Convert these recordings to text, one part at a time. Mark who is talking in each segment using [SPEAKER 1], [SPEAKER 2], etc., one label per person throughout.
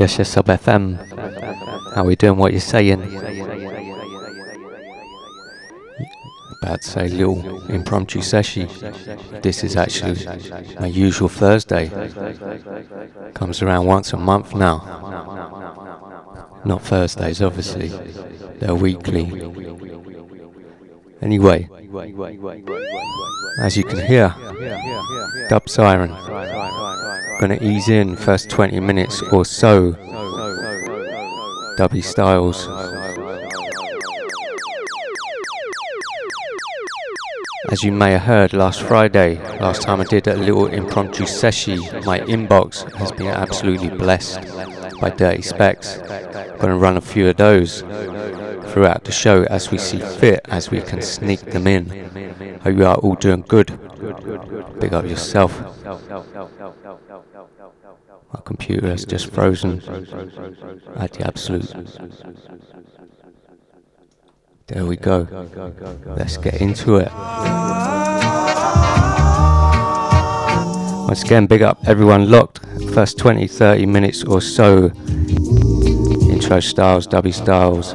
[SPEAKER 1] Yes, yes, sub FM. How we doing? What you saying? About to say little impromptu session. This is actually my usual Thursday. Comes around once a month now. Not Thursdays, obviously. They're weekly. Anyway, as you can hear, dub siren. Gonna ease in first 20 minutes or so. Dubby Styles. As you may have heard last Friday, last time I did a little impromptu session, my inbox has been absolutely blessed by Dirty Specs. Gonna run a few of those throughout the show as we see fit, as we can sneak them in. Hope you are all doing good. Big up yourself. My computer has just frozen at the absolute. There we go. Let's get into it. Once again, big up everyone locked. First 20, 30 minutes or so. Intro styles, dubby styles.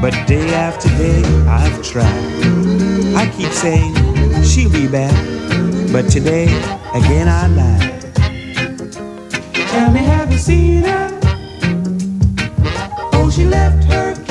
[SPEAKER 2] but day after day I've tried. I keep saying she'll be back, but today again I lie. Tell me, have you seen her? Oh, she left upon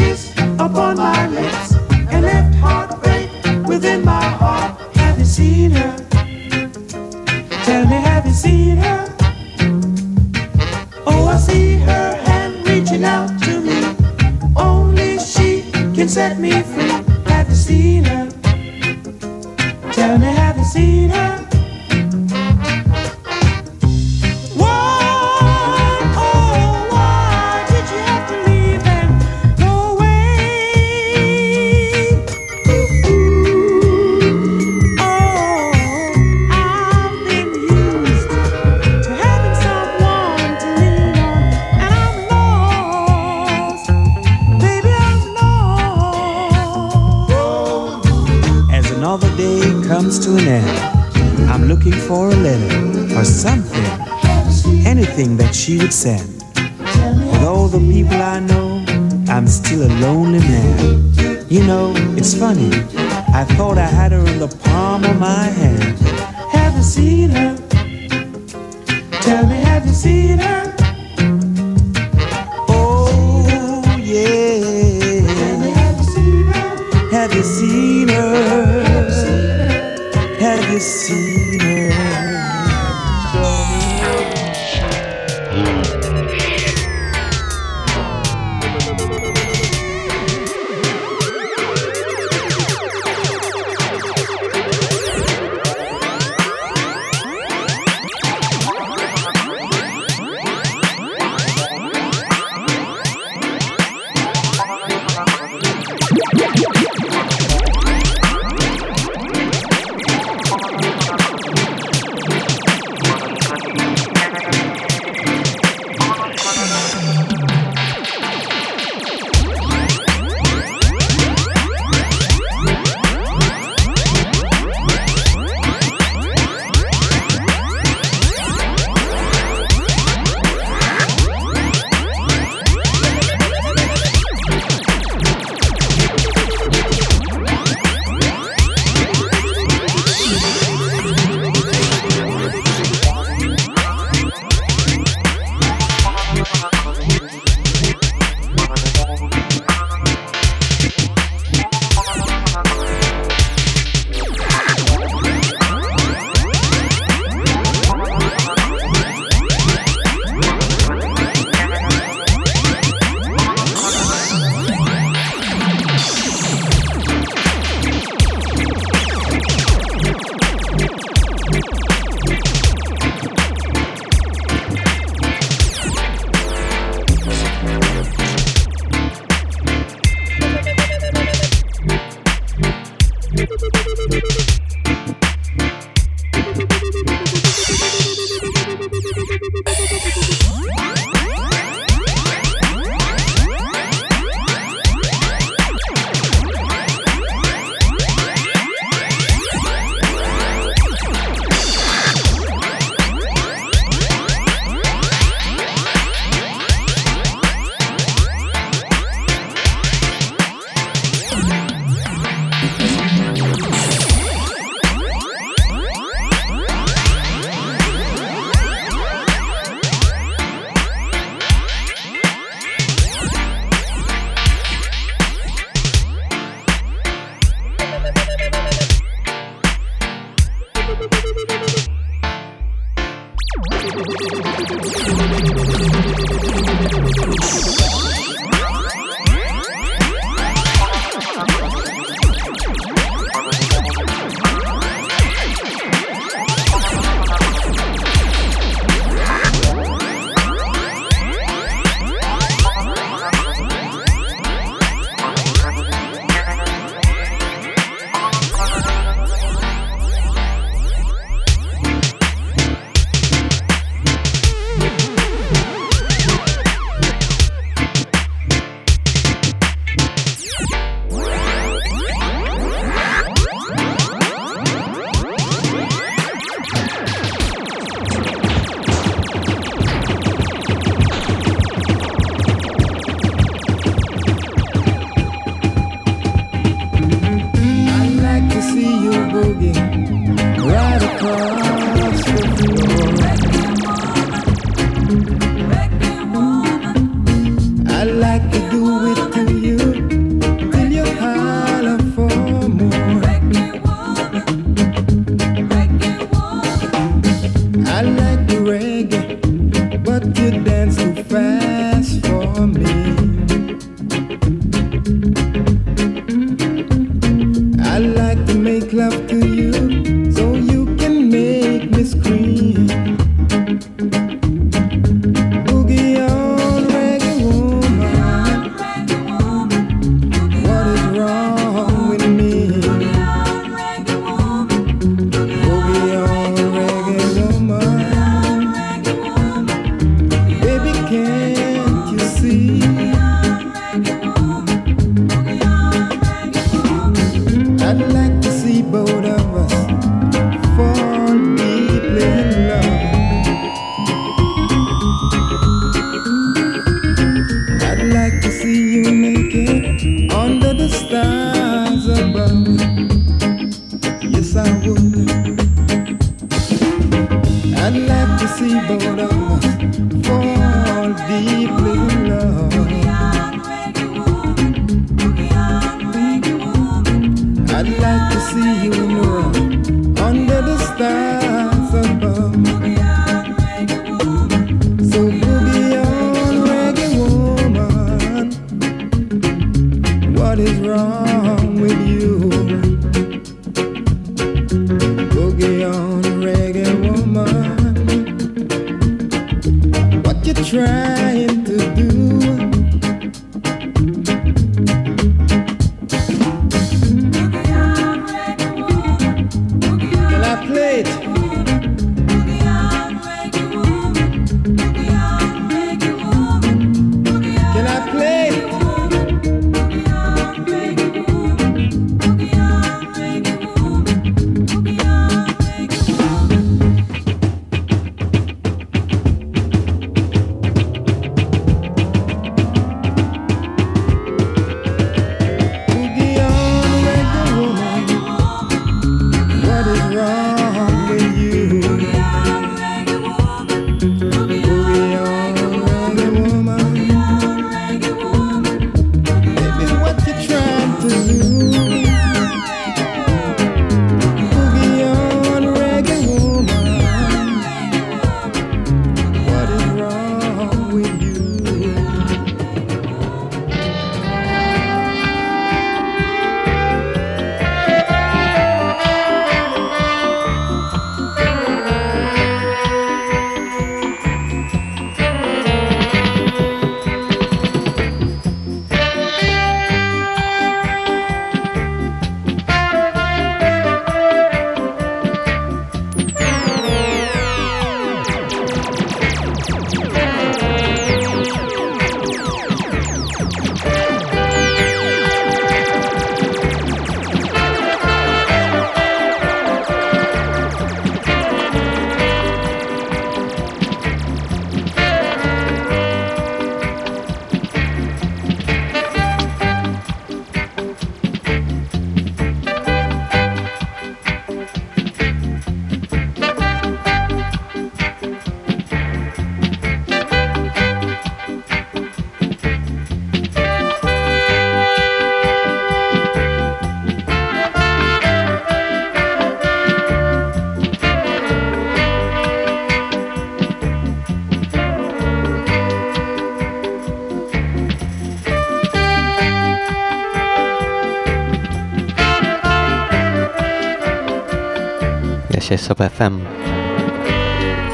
[SPEAKER 1] Sub FM.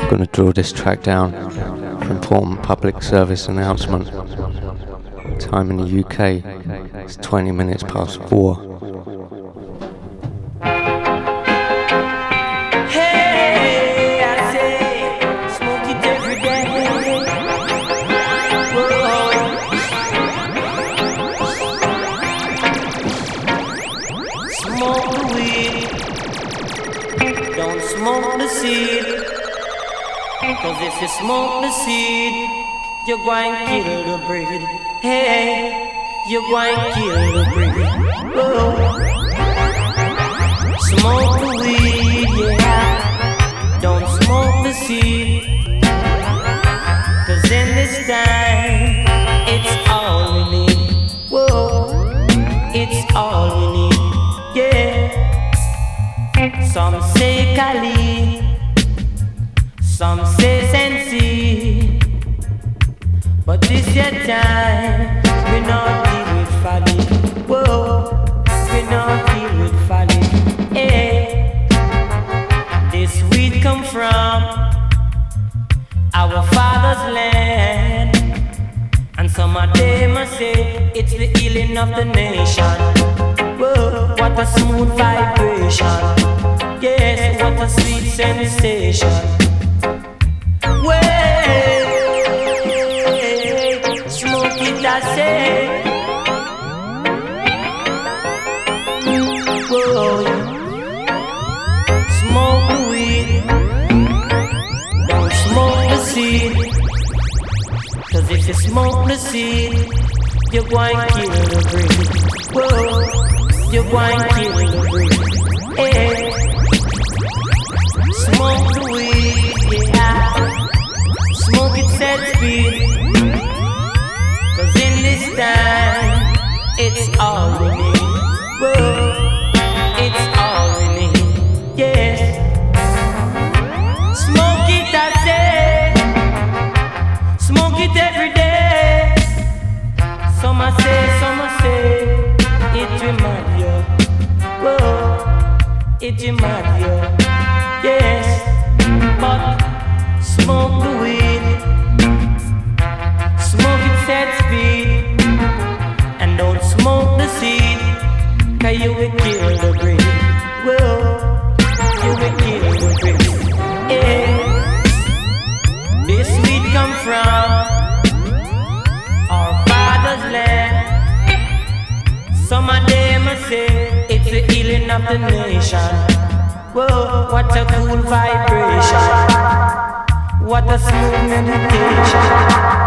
[SPEAKER 1] Gonna draw this track down for important public service announcement. Time in the UK is 20 minutes past 4.
[SPEAKER 3] You smoke the seed, you're going to kill the breed. Hey, you're going to kill the breed. Oh. Smoke the weed, yeah. Don't smoke the seed. Cause in this time, it's all we need. Whoa, it's all we need. Yeah. Some say Kali. Some say sensi, but this your time. We not deal with folly. Whoa, we not deal with folly. Hey, this weed come from our father's land, and some of them say it's the healing of the nation. Whoa, what a smooth vibration. Yes, what a sweet sensation. If you smoke the seed, you're going to kill the breed. Whoa, you're going to kill the breed. Hey, smoke the weed, yeah. Smoke it set speed. Cause in this time, it's all we need. Whoa, Whoa, what a cool vibration. What a smooth meditation.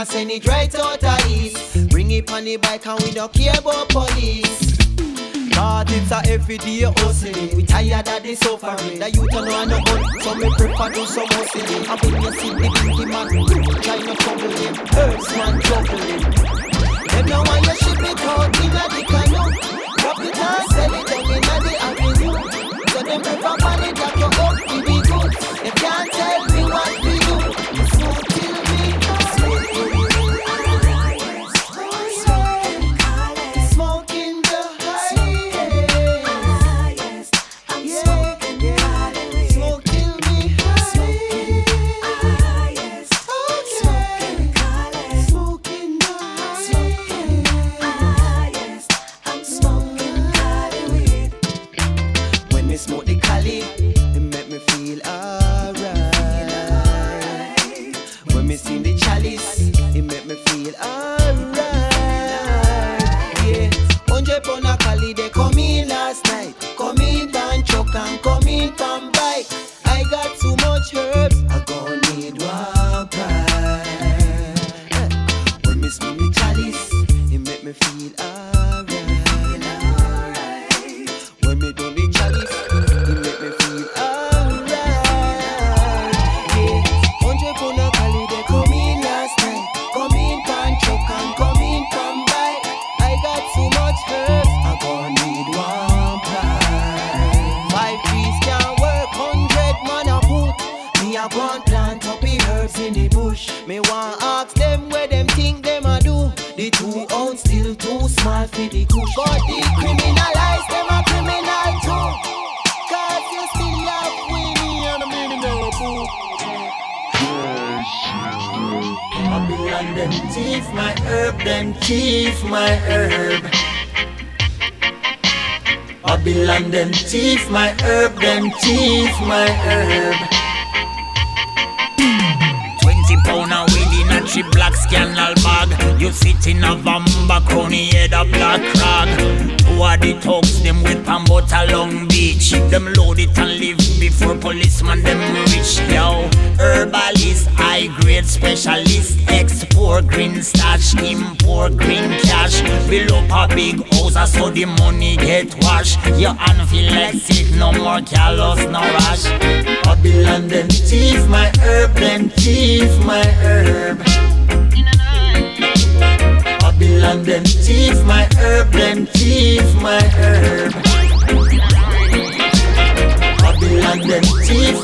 [SPEAKER 3] I
[SPEAKER 4] send it right out of east. Bring it on the bike and we don't care about police. God, it's a everyday hustling. We tired of the suffering. The youth are no no good, so me prefer do some hustling. I bring you see the big man, trying to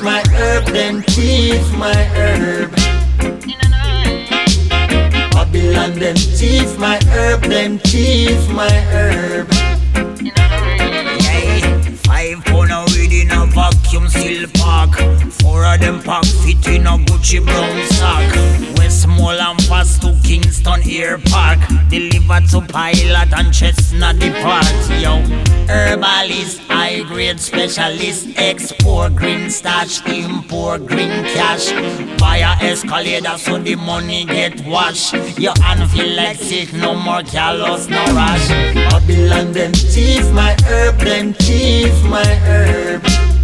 [SPEAKER 5] my herb, them thief my herb. Babylon them thief my herb, them thief my herb.
[SPEAKER 6] Five pound a weed in a vacuum seal pack. Four of them pack fit in a Gucci brown sack. Westmoreland pass to Kingston Air Park. Deliver to Pilot and Chestnut Depart. Yo, herbalist, high grade specialist, export green stash, import green cash. Buy a escalator so the money get washed. Your hand feel like sick, no more callous, no rush.
[SPEAKER 5] Babylon them thief my herb, them thief my herb.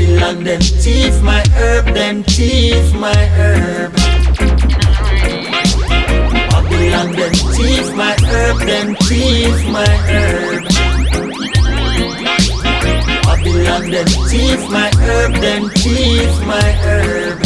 [SPEAKER 5] Babylon them thief my herb, them thief my herb. Babylon them thief my herb, them thief my herb. Babylon them thief my herb, them thief my herb.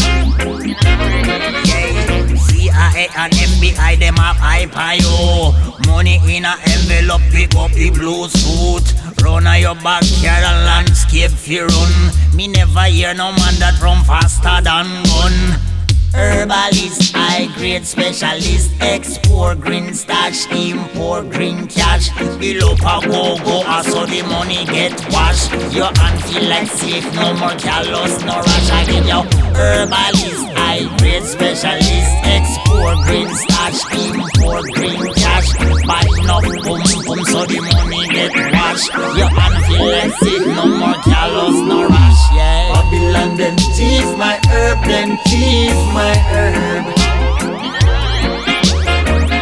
[SPEAKER 6] CIA and FBI them have high pio. Money in a envelope, pick up the blue suit. Run on your backyard and landscape fi run. Me never hear no man that run faster than gun. Herbalist, high grade specialist, export green stash, import green cash. Bill up a go go, ah, so the money get washed. Your hand feel like no more callous, no rush again. Yo, herbalist, high grade specialist, export green stash, import green cash. Buy enough boom boom, so the money get washed. Your hand feel like no more callous, no rush. Yeah.
[SPEAKER 5] Babylon them thief my herb, them thief my herb.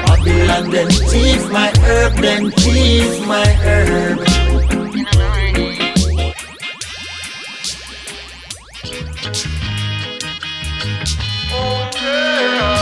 [SPEAKER 5] Babylon them thief my herb, them thief my herb.
[SPEAKER 7] Oh, I was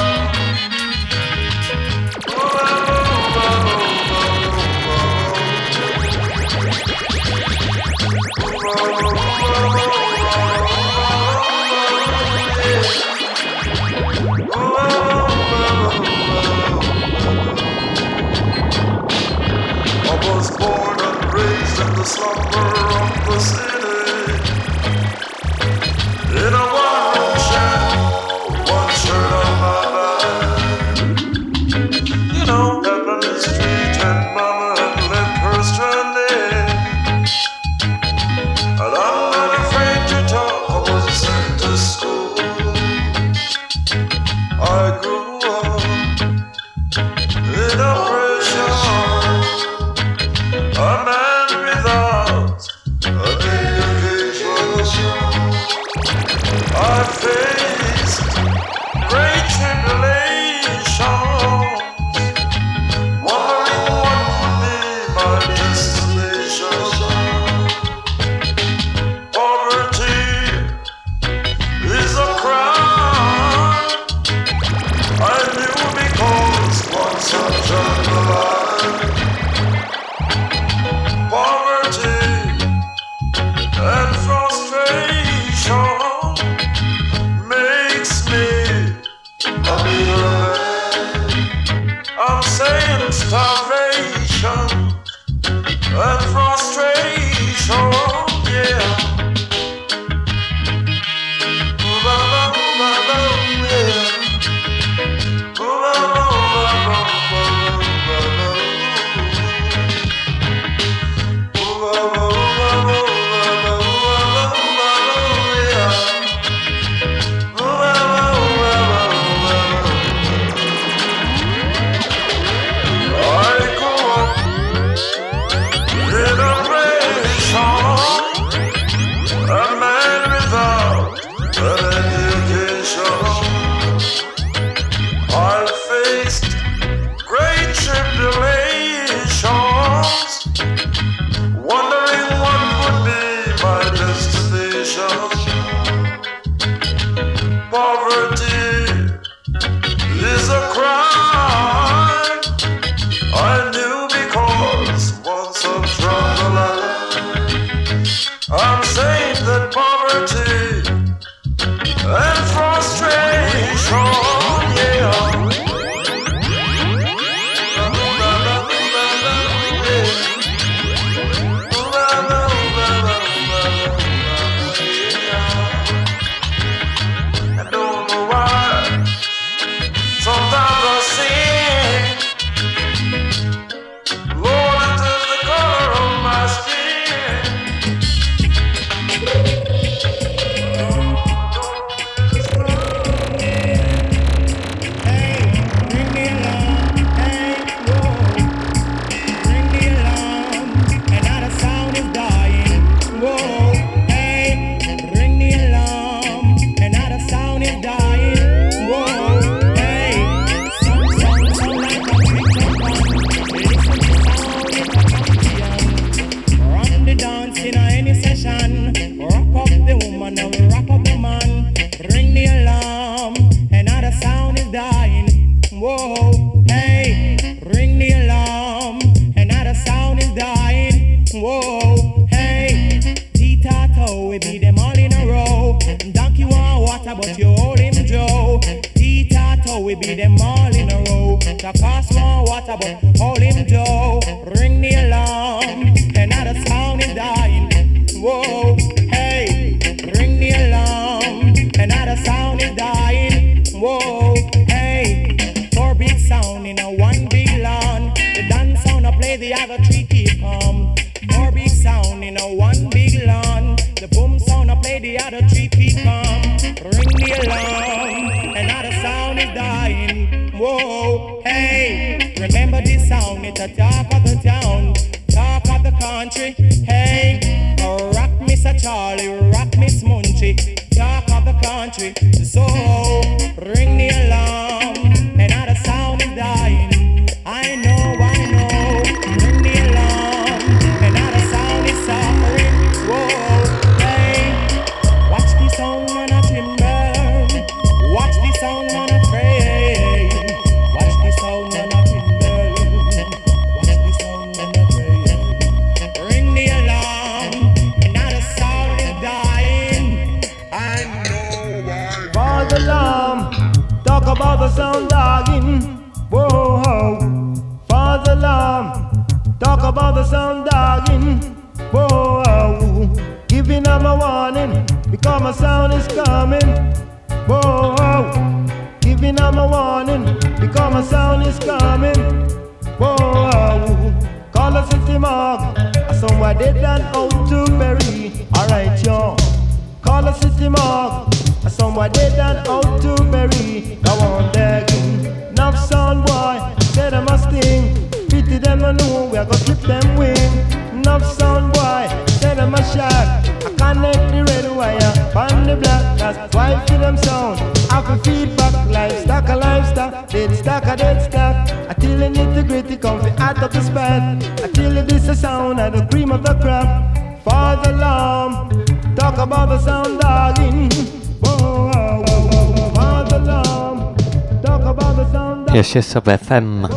[SPEAKER 7] Kiss of
[SPEAKER 8] FM.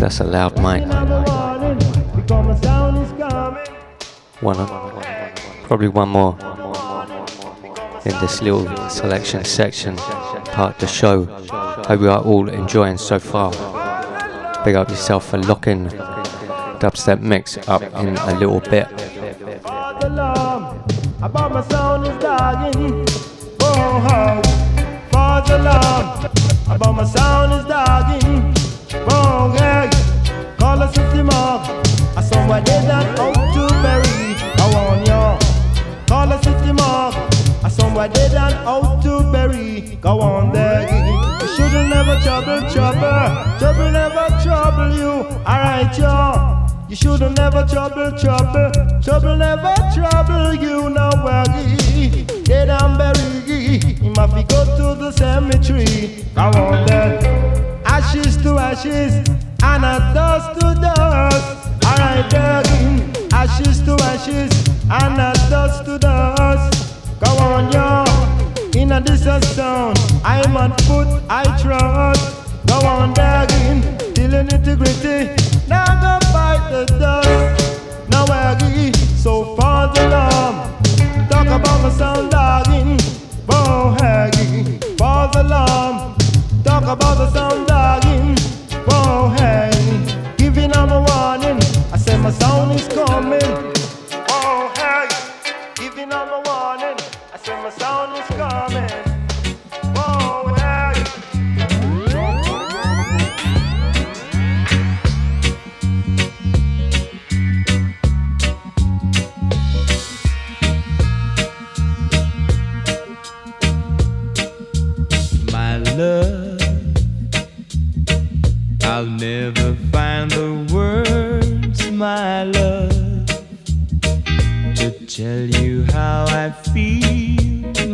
[SPEAKER 8] That's a loud mic. One, probably one more in this little selection section part of the show. Hope you are all enjoying so far. Big up yourself for locking dubstep mix up in a little bit.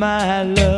[SPEAKER 9] my
[SPEAKER 10] love.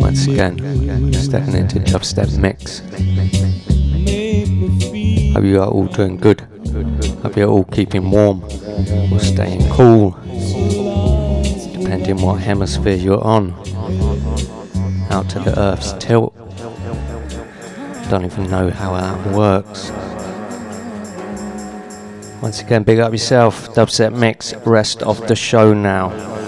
[SPEAKER 1] Once again, stepping into dubstep mix. Hope you are all doing good. Hope you're all keeping warm or staying cool, depending what hemisphere you're on. Out to the Earth's tilt. Don't even know how that works. Once again, big up yourself. Dubstep mix. Rest of the show now.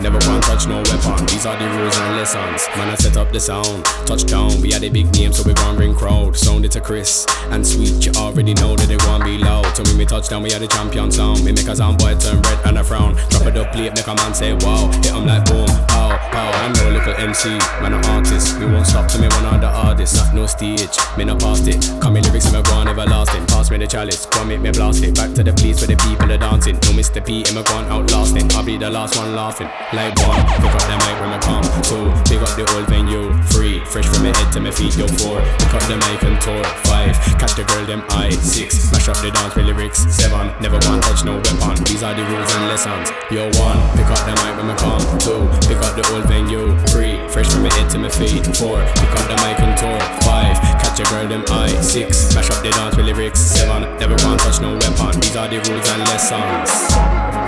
[SPEAKER 11] Never gonna touch no weapon. These are the rules and lessons. Man, I set up the sound. Touchdown, we had a big name, so we gon' ring crowd. Sound it to Chris and sweet. You already know that it gon' be loud. So when we touchdown, we had a champion sound. We make a sound boy turn red and a frown. Drop it up plate, make a man say wow. Hit 'em like boom, pow, pow. I'm no little MC, man, an artist. We won't stop till me one of the artists. Not no stage, me no past it. Come me lyrics, and me go on everlasting. Pass me the chalice, go make me blast it. Back to the place where the people are dancing. No Mr. P, and me gone outlasting. I'll be the last one laughing. Like one, pick up the mic when I come. Two, pick up the old venue. Three, fresh from my head to my feet. Yo, four, pick up the mic and tour. Five, catch the girl them eye. Six, mash up the dance with lyrics. Seven, never one touch no weapon. These are the rules and lessons. Yo, one, pick up the mic when I come. Two, pick up the old venue. Three, fresh from my head to my feet. Four, pick up the mic and tour. Five, catch a girl them eye. Six, mash up the dance with lyrics. Seven, never one touch no weapon. These are the rules and lessons.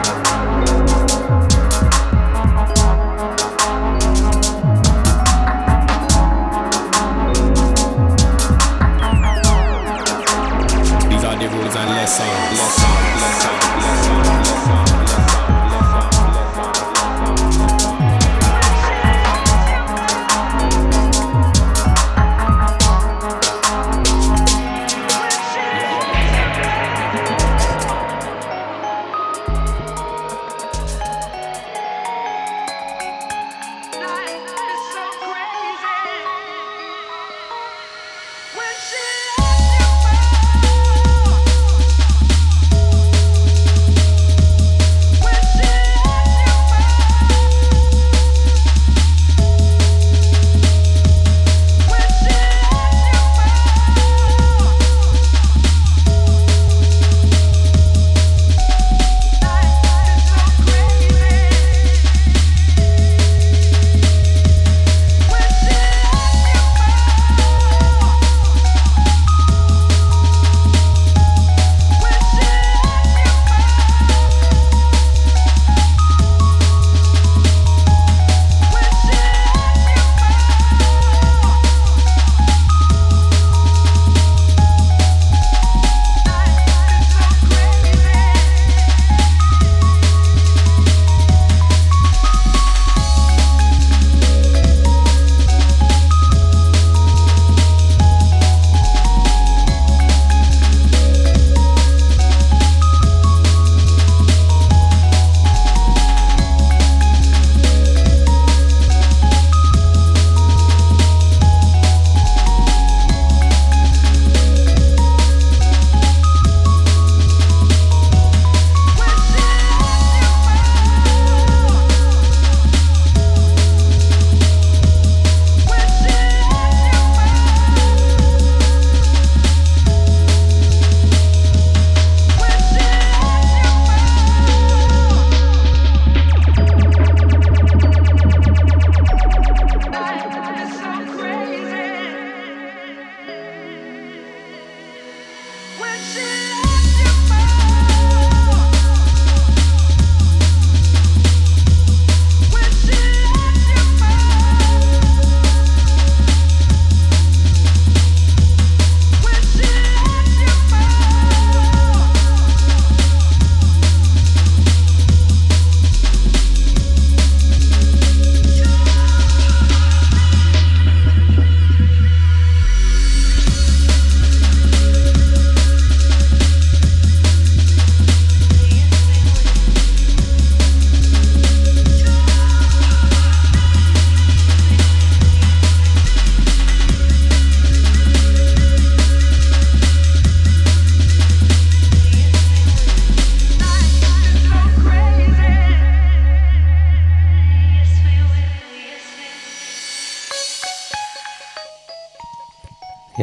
[SPEAKER 11] Rules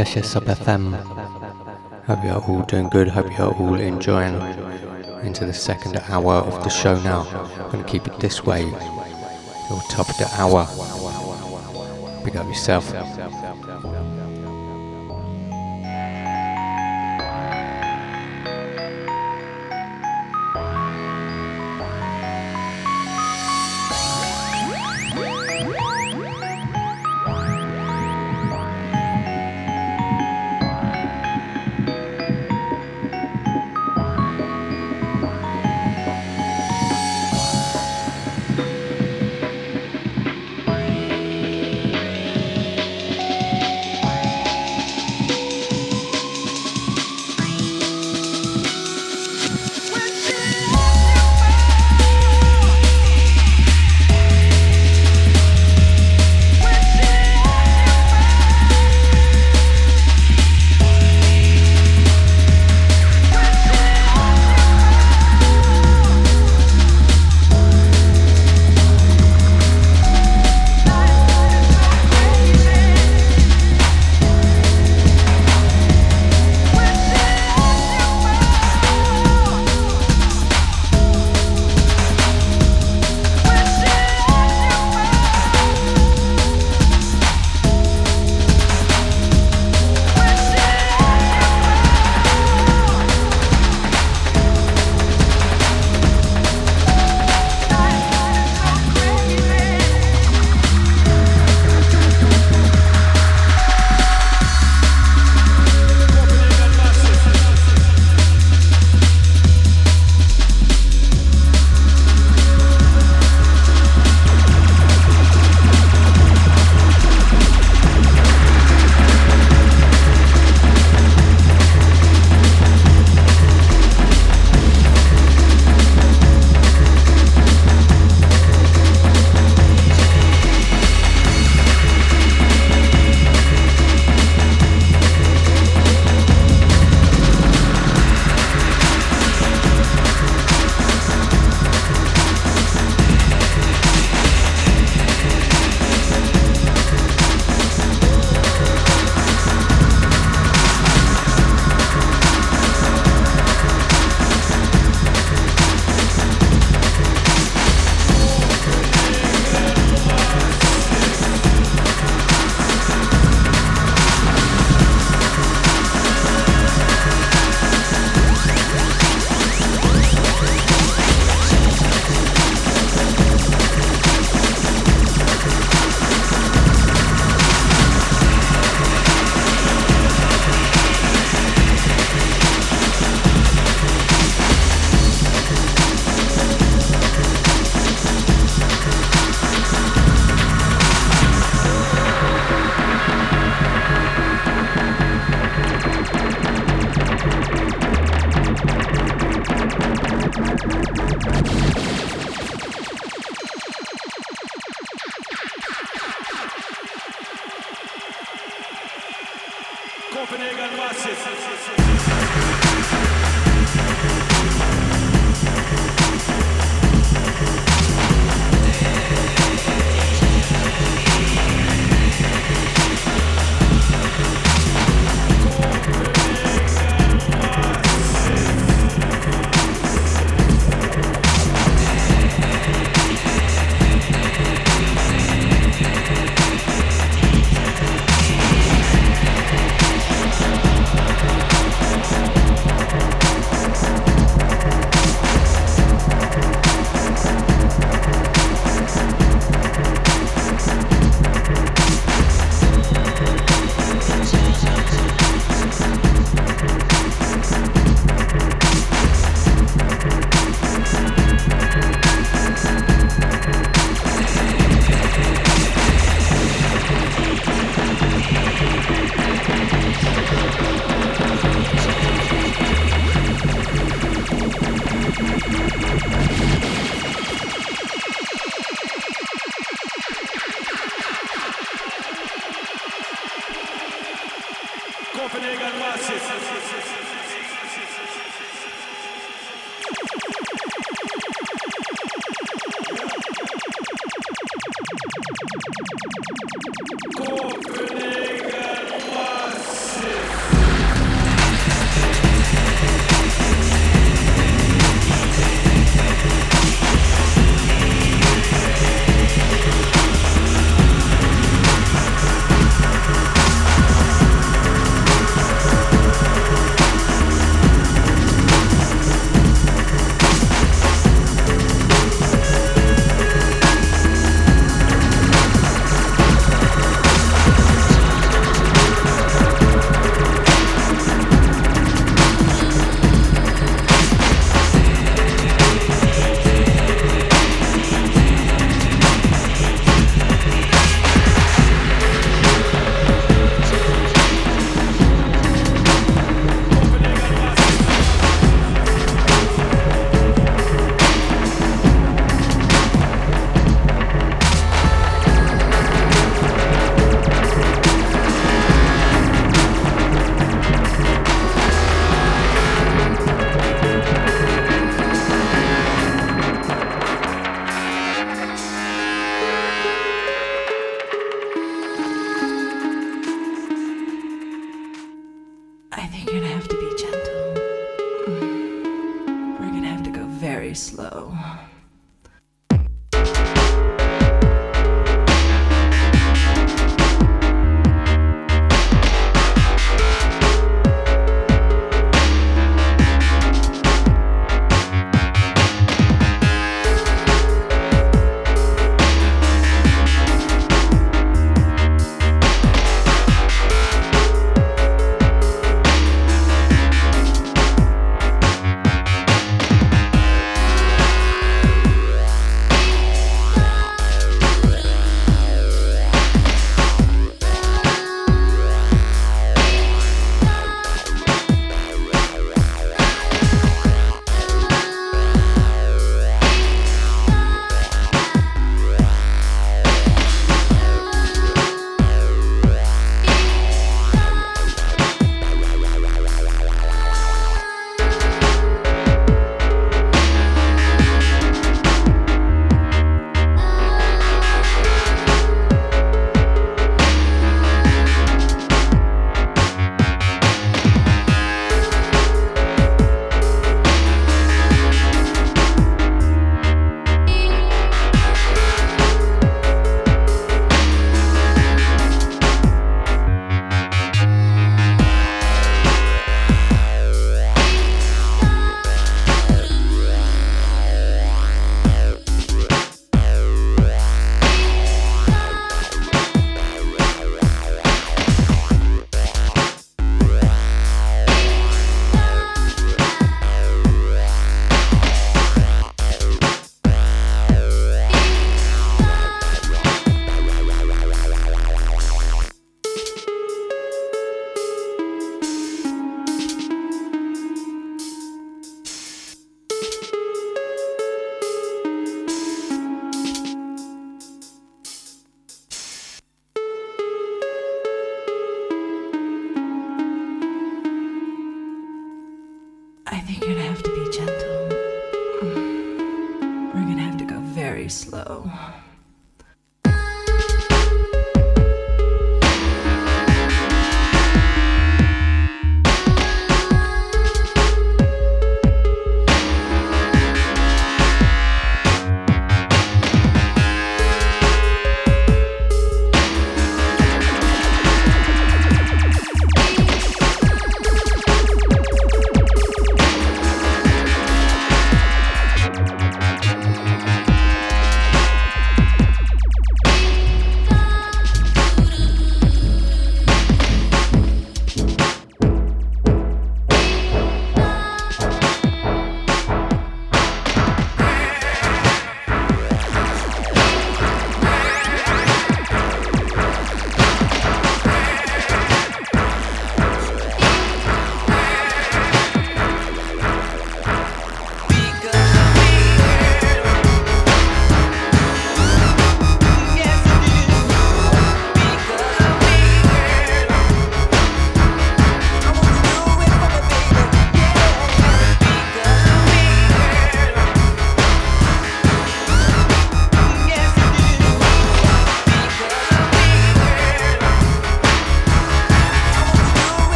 [SPEAKER 1] Yes, yes, Sub FM. Hope you're all doing good. Hope you're all enjoying into the second hour of the show now. I'm going to keep it this way till top of the hour. Pick up yourself.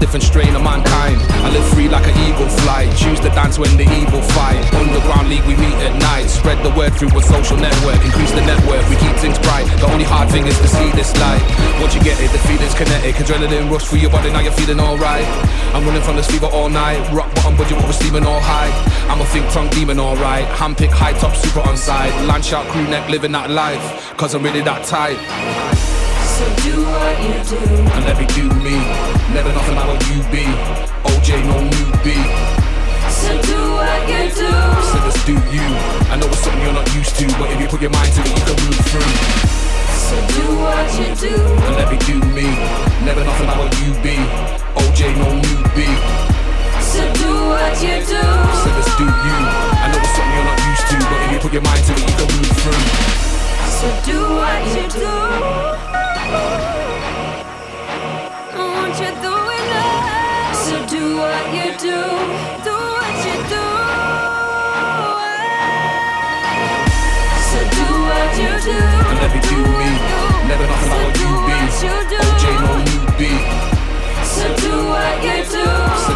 [SPEAKER 12] Different strain of mankind. I live free like an eagle fly. Choose to dance when the evil fight. Underground league, we meet at night. Spread the word through a social network. Increase the network, we keep things bright. The only hard thing is to see this light. Once you get it, the feeling's kinetic. Adrenaline rush through your body, now you're feeling alright. I'm running from this fever all night. Rock bottom budget, what we're steaming all high. I'm a think tongue demon, alright. Handpick high top, super on side. Land shout, crew neck, living that life. Cause I'm really that tight.
[SPEAKER 13] So do what you do.
[SPEAKER 12] And let me do me. Never nothing like what you be. OJ, no newbie.
[SPEAKER 13] So do what you do.
[SPEAKER 12] So just do you. I know it's something you're not used to, but if you put your mind to it, you can move through.
[SPEAKER 13] So do what you do.
[SPEAKER 12] And let me do me. Never nothing like what you be. OJ, no newbie.
[SPEAKER 13] So do what you do.
[SPEAKER 12] So just do you. I know it's something you're not used to, but if you put your mind to it, you can move through.
[SPEAKER 13] So do what you do. I want you doing it. So do what you do. Do
[SPEAKER 12] me, never nothing about what you be. DJ, no you be.
[SPEAKER 13] So do. What you do.
[SPEAKER 12] So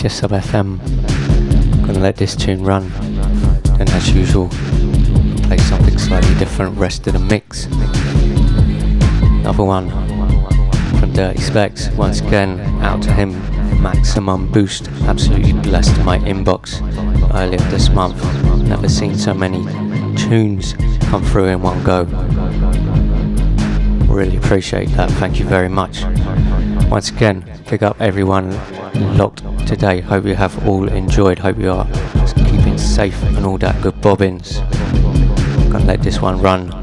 [SPEAKER 1] Yes, Sub FM. Gonna let this tune run. And as usual, play something slightly different, rest of the mix. Another one from Dirty Specs. Once again, out to him. Maximum boost. Absolutely blessed my inbox earlier this month. Never seen so many tunes come through in one go. Really appreciate that. Thank you very much. Once again, pick up everyone locked today. Hope you have all enjoyed. Hope you are keeping safe and all that good bobbins. Gonna let this one run.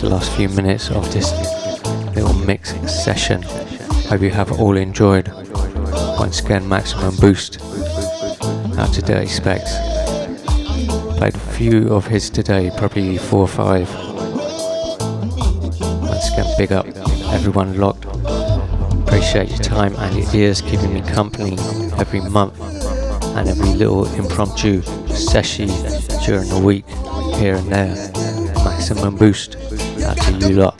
[SPEAKER 14] the
[SPEAKER 1] last few minutes of this little mixing session. Hope you have all enjoyed. Once again, maximum boost out to Dirty Specs. Played a few of his today, probably four or five. Once again, big up everyone locked. Appreciate your time and your ears keeping me company every month and every little impromptu session during the week here and there. Maximum boost.
[SPEAKER 14] 打击娱乐